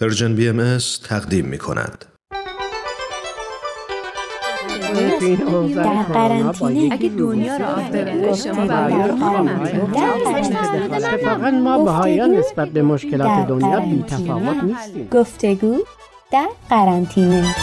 Persian BM تقدیم می کند. در قرنطینه اگه دنیا رو آب ببره شما اتفاقا ما بهائیان نسبت به مشکلات دنیا بی تفاوت نیستیم. گفتگو در قرنطینه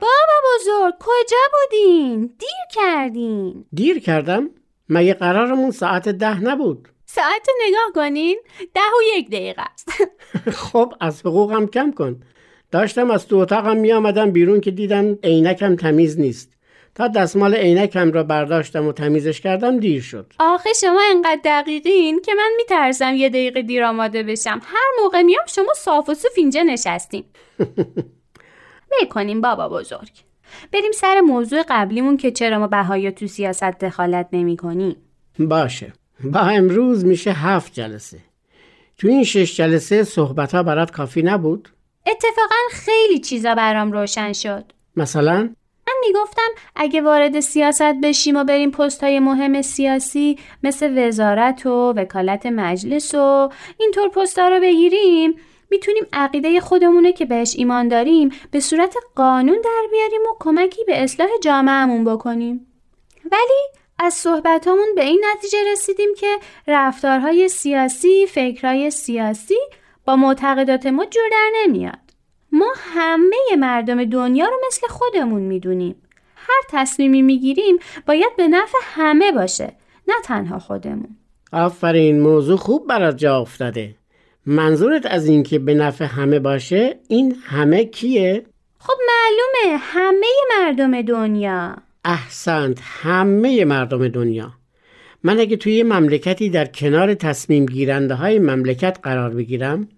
بابا بزرگ کجا بودین؟ دیر کردین. دیر کردم؟ مگه قرارمون ساعت ده نبود؟ ساعت نگاه کنین ده و یک دقیقه است. خب از حقوقم کم کن. داشتم از تو اتاقم می آمدم بیرون که دیدم عینکم تمیز نیست. تا دستمال عینکم را برداشتم و تمیزش کردم دیر شد. آخه شما انقدر دقیقین که من میترسم یه دقیقه دیر آماده بشم. هر موقع میام شما صاف و صوف اینجا نشستین. ول کنیم بابا بزرگ. بریم سر موضوع قبلیمون که چرا ما بهایا تو سیاست دخالت نمی کنیم. باشه. با امروز میشه هفت جلسه. تو این شش جلسه صحبت ها برات کافی نبود؟ اتفاقا خیلی چیزا برام روشن شد. مثلا؟ من می‌گفتم اگه وارد سیاست بشیم و بریم پست های مهم سیاسی مثل وزارت و وکالت مجلس و اینطور پستا رو بگیریم می‌تونیم عقیده خودمونه که بهش ایمان داریم به صورت قانون در بیاریم و کمکی به اصلاح جامعهمون بکنیم ولی از صحبتامون به این نتیجه رسیدیم که رفتارهای سیاسی، فکرهای سیاسی با معتقدات ما جور در نمیاد. ما همه مردم دنیا رو مثل خودمون می‌دونیم. هر تصمیمی می‌گیریم باید به نفع همه باشه نه تنها خودمون. آفرین موضوع خوب برات جا افتاده منظورت از اینکه به نفع همه باشه این همه کیه؟ خب معلومه همه مردم دنیا. احسنت همه مردم دنیا من اگه توی یه مملکتی در کنار تصمیم گیرنده های مملکت قرار بگیرم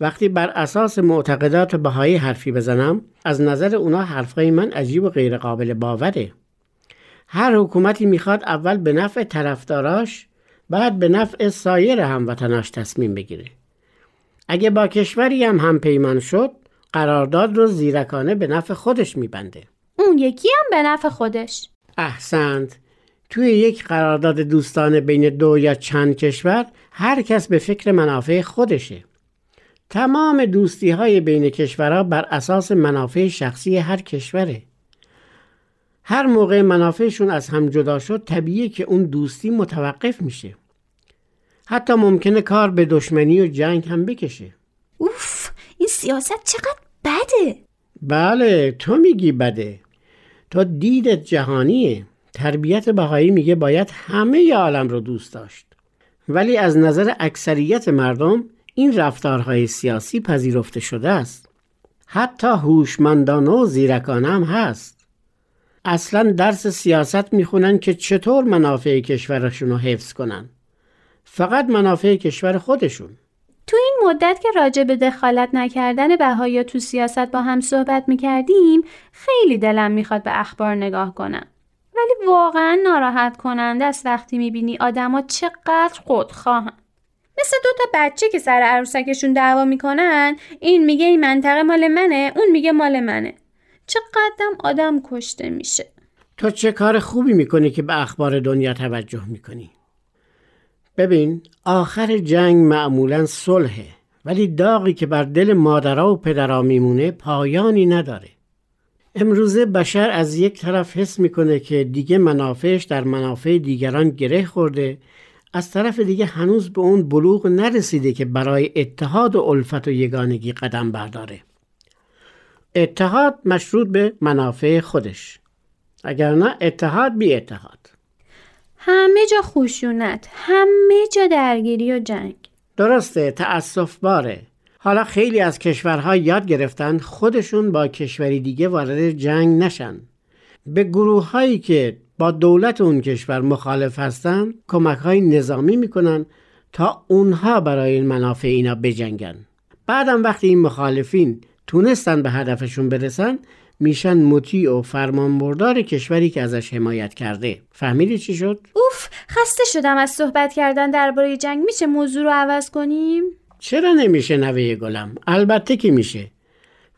وقتی بر اساس معتقدات بهایی حرفی بزنم از نظر اونا حرفهای من عجیب و غیر قابل باوره هر حکومتی می‌خواد اول به نفع طرفداراش بعد به نفع سایر هموطناش تصمیم بگیره اگه با کشوری هم هم پیمان شد قرارداد رو زیرکانه به نفع خودش میبنده. اون یکی هم به نفع خودش. احسنت. توی یک قرارداد دوستانه بین دو یا چند کشور هر کس به فکر منافع خودشه. تمام دوستی های بین کشورها بر اساس منافع شخصی هر کشوره. هر موقع منافعشون از هم جدا شد طبیعیه که اون دوستی متوقف میشه. حتی ممکنه کار به دشمنی و جنگ هم بکشه. اوف این سیاست چقدر بده؟ بله تو میگی بده. تو دیدت جهانیه. تربیت بهایی میگه باید همه عالم رو دوست داشت. ولی از نظر اکثریت مردم این رفتارهای سیاسی پذیرفته شده است. حتی هوشمندانه و زیرکانه هم هست. اصلا درس سیاست می‌خونن که چطور منافع کشورشون رو حفظ کنن. فقط منافع کشور خودشون تو این مدت که راجع به دخالت نکردن بهایا تو سیاست با هم صحبت می‌کردیم خیلی دلم می‌خواد به اخبار نگاه کنم. ولی واقعا ناراحت کننده است وقتی می‌بینی آدما چقدر خودخواهن. مثل دو تا بچه که سر عروسکشون دعوا می‌کنن این میگه این منطقه مال منه اون میگه مال منه. چقدرم آدم کشته میشه. تو چه کار خوبی می‌کنی که به اخبار دنیا توجه می‌کنی؟ ببین آخر جنگ معمولا صلحه ولی داغی که بر دل مادرها و پدرها میمونه پایانی نداره. امروزه بشر از یک طرف حس می‌کنه که دیگه منافعش در منافع دیگران گره خورده از طرف دیگه هنوز به اون بلوغ نرسیده که برای اتحاد و الفت و یگانگی قدم برداره. اتحاد مشروط به منافع خودش اگر نه اتحاد بی اتحاد. همه جا خشونت همه جا درگیری و جنگ. درسته تأصف باره. حالا خیلی از کشورها یاد گرفتن خودشون با کشوری دیگه وارد جنگ نشن. به گروه هایی که با دولت اون کشور مخالف هستن کمک های نظامی می‌کنن تا اونها برای منافع اینا بجنگن. بعدم وقتی این مخالفین تونستن به هدفشون برسن میشن مطیع و فرمانبردار کشوری که ازش حمایت کرده. فهمیدی چی شد؟ اوف خسته شدم از صحبت کردن درباره جنگ. میشه موضوع رو عوض کنیم؟ چرا نمیشه نوه گلم؟ البته که میشه.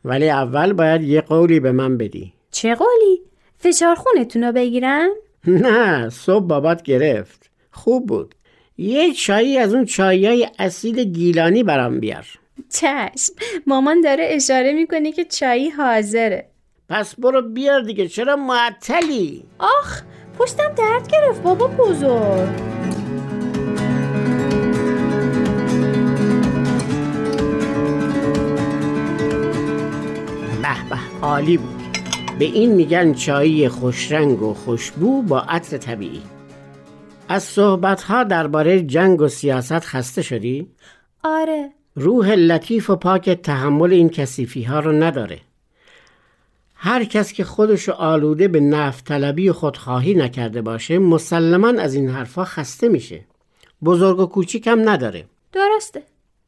ولی اول باید یه قولی به من بدی. چه قولی؟ فشار خونتون رو بگیرم نه صبح بابات گرفت. خوب بود. یه چایی از اون چایی اصیل گیلانی برام بیار. چشم مامان داره اشاره می‌کنه که چایی حاضره. پس برو بیار دیگه چرا معطلی؟ آخ پشتم درد گرفت بابا بزرگ. به به عالی بود. به این میگن چایی خوشرنگ و خوشبو با عطر طبیعی. از صحبتها درباره جنگ و سیاست خسته شدی؟ آره. روح لطیف و پاک تحمل این کسیفی ها رو نداره. هر کس که خودش آلوده به نفت طلبی و خودخواهی نکرده باشه مسلما از این حرفا خسته میشه. بزرگ و کوچیک هم نداره. درسته.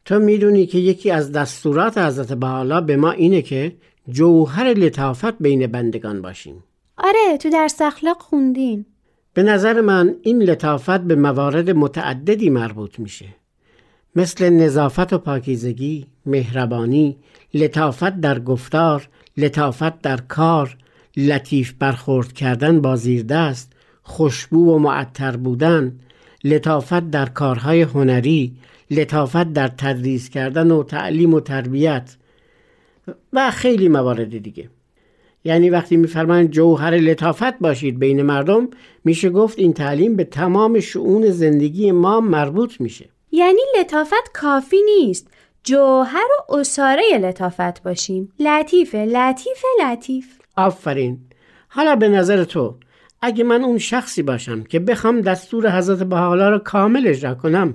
تو می‌دونی که یکی از دستورات حضرت بحالا به ما اینه که جوهر لطافت بین بندگان باشیم. آره تو درس اخلاق خوندیم. به نظر من این لطافت به موارد متعددی مربوط میشه. مثل نظافت و پاکیزگی، مهربانی، لطافت در گفتار، لطافت در کار، لطیف برخورد کردن با دست، خوشبو و معطر بودن، لطافت در کارهای هنری، لطافت در تدریس کردن و تعلیم و تربیت و خیلی موارد دیگه. یعنی وقتی میفرمایند جوهر لطافت باشید بین مردم میشه گفت این تعلیم به تمام شعون زندگی ما مربوط میشه. یعنی لطافت کافی نیست. جوهر و اساره لطافت باشیم. لطیفه لطیفه لطیف. آفرین. حالا به نظر تو اگه من اون شخصی باشم که بخوام دستور حضرت بحالا رو کامل اجرا کنم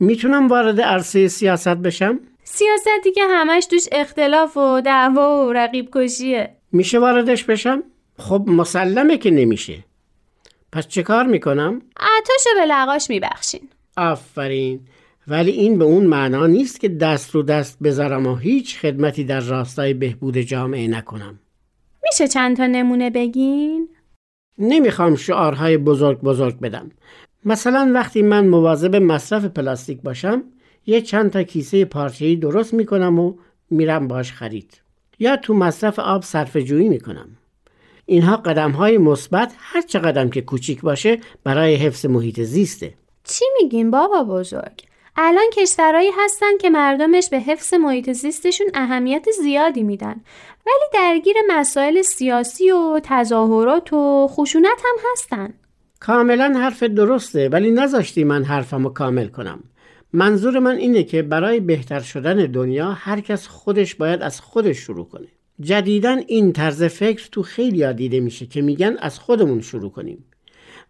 می‌تونم وارد عرصه سیاست بشم؟ سیاستی که همش دوش اختلاف و دعوا و رقیب کشیه. میشه واردش بشم؟ خب مسلمه که نمیشه. پس چه کار می‌کنم؟ عطاشو به لقاش میبخشین. آفرین. ولی این به اون معنا نیست که دست رو دست بذارم و هیچ خدمتی در راستای بهبود جامعه نکنم. میشه چند تا نمونه بگین؟ نمی‌خوام شعارهای بزرگ بزرگ بدم. مثلا وقتی من مواظب مصرف پلاستیک باشم یه چند تا کیسه پارچه‌ای درست می‌کنم و میرم باش خرید. یا تو مصرف آب صرف جویی می‌کنم. اینها قدم های مثبت هر چه قدم که کوچیک باشه برای حفظ محیط زیسته. چی میگین بابا بزرگ؟ الان کشورهایی هستن که مردمش به حفظ محیط زیستشون اهمیت زیادی میدن. ولی درگیر مسائل سیاسی و تظاهرات و خشونت هم هستن. کاملا حرف درسته ولی نذاشتی من حرفمو کامل کنم. منظور من اینه که برای بهتر شدن دنیا هر کس خودش باید از خودش شروع کنه. جدیدا این طرز فکر تو خیلی دیده میشه که میگن از خودمون شروع کنیم.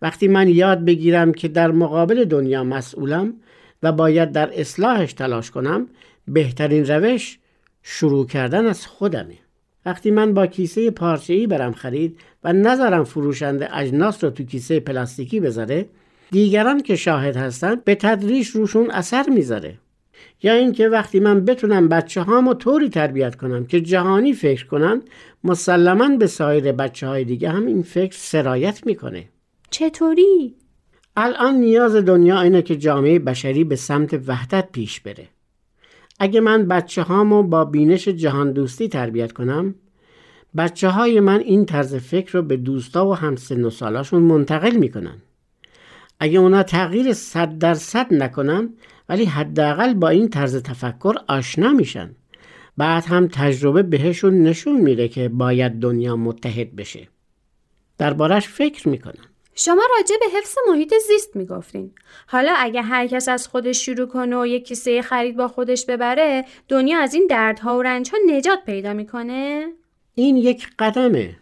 وقتی من یاد بگیرم که در مقابل دنیا مسئولم و باید در اصلاحش تلاش کنم بهترین روش شروع کردن از خودمه. وقتی من با کیسه ای برم خرید و نظرم فروشنده اجناس رو تو کیسه پلاستیکی بذاره دیگران که شاهد هستن به تدریج روشون اثر می‌ذاره. یا اینکه وقتی من بتونم بچه هامو طوری تربیت کنم که جهانی فکر کنن مسلما به سایر بچه های دیگه هم این فکر سرایت می‌کنه. چطوری؟ الان نیاز دنیا اینه که جامعه بشری به سمت وحدت پیش بره. اگه من بچه هامو با بینش جهان دوستی تربیت کنم بچه های من این طرز فکر رو به دوستا و همسن و سالاشون منتقل می‌کنن. اگه اونا تغییر صد درصد نکنن ولی حداقل با این طرز تفکر آشنا میشن. بعد هم تجربه بهشون نشون میده که باید دنیا متحد بشه. دربارش فکر می‌کنن شما راجع به حفظ محیط زیست می‌گفتین. حالا اگه هر کس از خودش شروع کنه و یک کیسه خرید با خودش ببره دنیا از این دردها و رنجها نجات پیدا می‌کنه؟ این یک قدمه.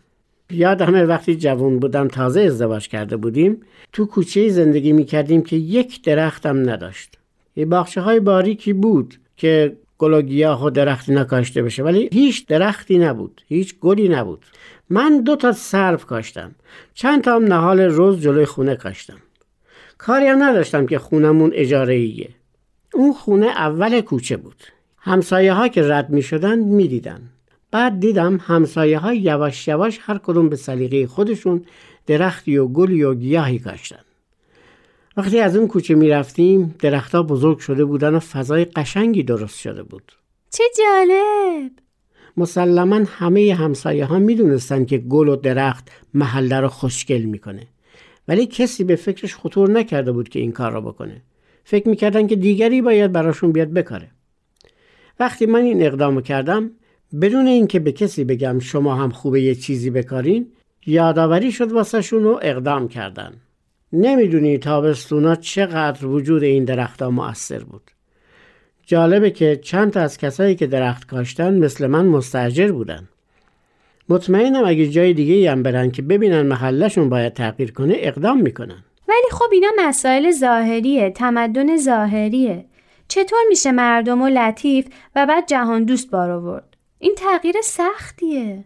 یادمه وقتی جوان بودم تازه ازدواج کرده بودیم تو کوچه زندگی می‌کردیم که یک درختم نداشت. یه باخشه های باریکی بود که گل و گیاه و درختی نکاشته بشه ولی هیچ درختی نبود. هیچ گلی نبود. من دو تا سرف کاشتم. چند تا هم نهال روز جلوی خونه کاشتم. کاری هم نداشتم که خونمون اجاره ایه. اون خونه اول کوچه بود. همسایه ها که رد می شدن می دیدن. بعد دیدم همسایه ها یواش یواش هر کدوم به سلیقه خودشون درختی و گلی و گیاهی کاشتن. وقتی از اون کوچه می رفتیم درختها بزرگ شده بودن و فضای قشنگی درست شده بود. چه جالب! مسلما همه همسایه ها می دونستن که گل و درخت محله رو خوشگل می‌کنه. ولی کسی به فکرش خطور نکرده بود که این کار را بکنه. فکر می‌کردن که دیگری باید براشون بیاد بکاره. وقتی من این اقدام کردم بدون اینکه به کسی بگم شما هم خوبه یه چیزی بکارین یادآوری شد واسهشون و اقدام کردن. نمی‌دونی تابستونا چقدر وجود این درختها مؤثر بود. جالبه که چند تا از کسایی که درخت کاشتن مثل من مستجر بودن. مطمئنم اگه جای دیگه هم برن که ببینن محلشون باید تغییر کنه اقدام می‌کنن. ولی خب اینا مسائل ظاهریه تمدن ظاهریه. چطور میشه مردم و لطیف و بعد جهان دوست بار آورد؟ این تغییر سختیه.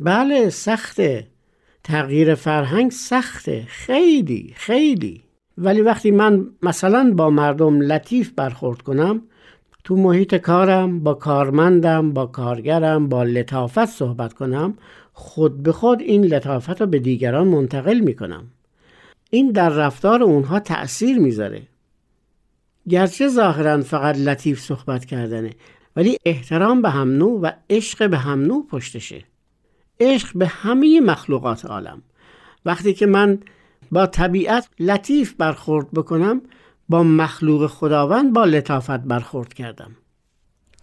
بله سخته. تغییر فرهنگ سخته. خیلی خیلی. ولی وقتی من مثلا با مردم لطیف برخورد کنم تو محیط کارم با کارمندم با کارگرم با لطافت صحبت کنم خود به خود این لطافت رو به دیگران منتقل می کنم. این در رفتار اونها تأثیر می‌ذاره. گرچه ظاهرا فقط لطیف صحبت کردنه ولی احترام به هم نوع و عشق به هم نوع پشتشه. عشق به همه مخلوقات عالم. وقتی که من با طبیعت لطیف برخورد بکنم با مخلوق خداوند با لطافت برخورد کردم.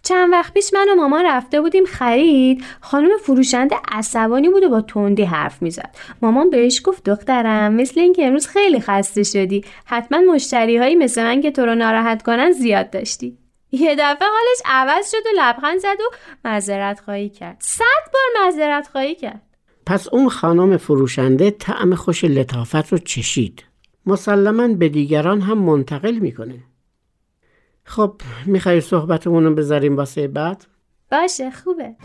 چند وقت پیش من و مامان رفته بودیم خرید. خانم فروشنده عصبانی بود و با تندی حرف می‌زد. مامان بهش گفت دخترم مثل اینکه امروز خیلی خسته شدی. حتما مشتری هایی مثل من که تو رو ناراحت کنن زیاد داشتی. یه دفعه حالش عوض شد و لبخند زد و معذرت خواهی کرد. صد بار معذرت خواهی کرد. پس اون خانم فروشنده طعم خوش لطافت رو چشید. مسلما به دیگران هم منتقل می‌کنه خب می‌خوای صحبتمون رو بذاریم واسه بعد؟ باشه خوبه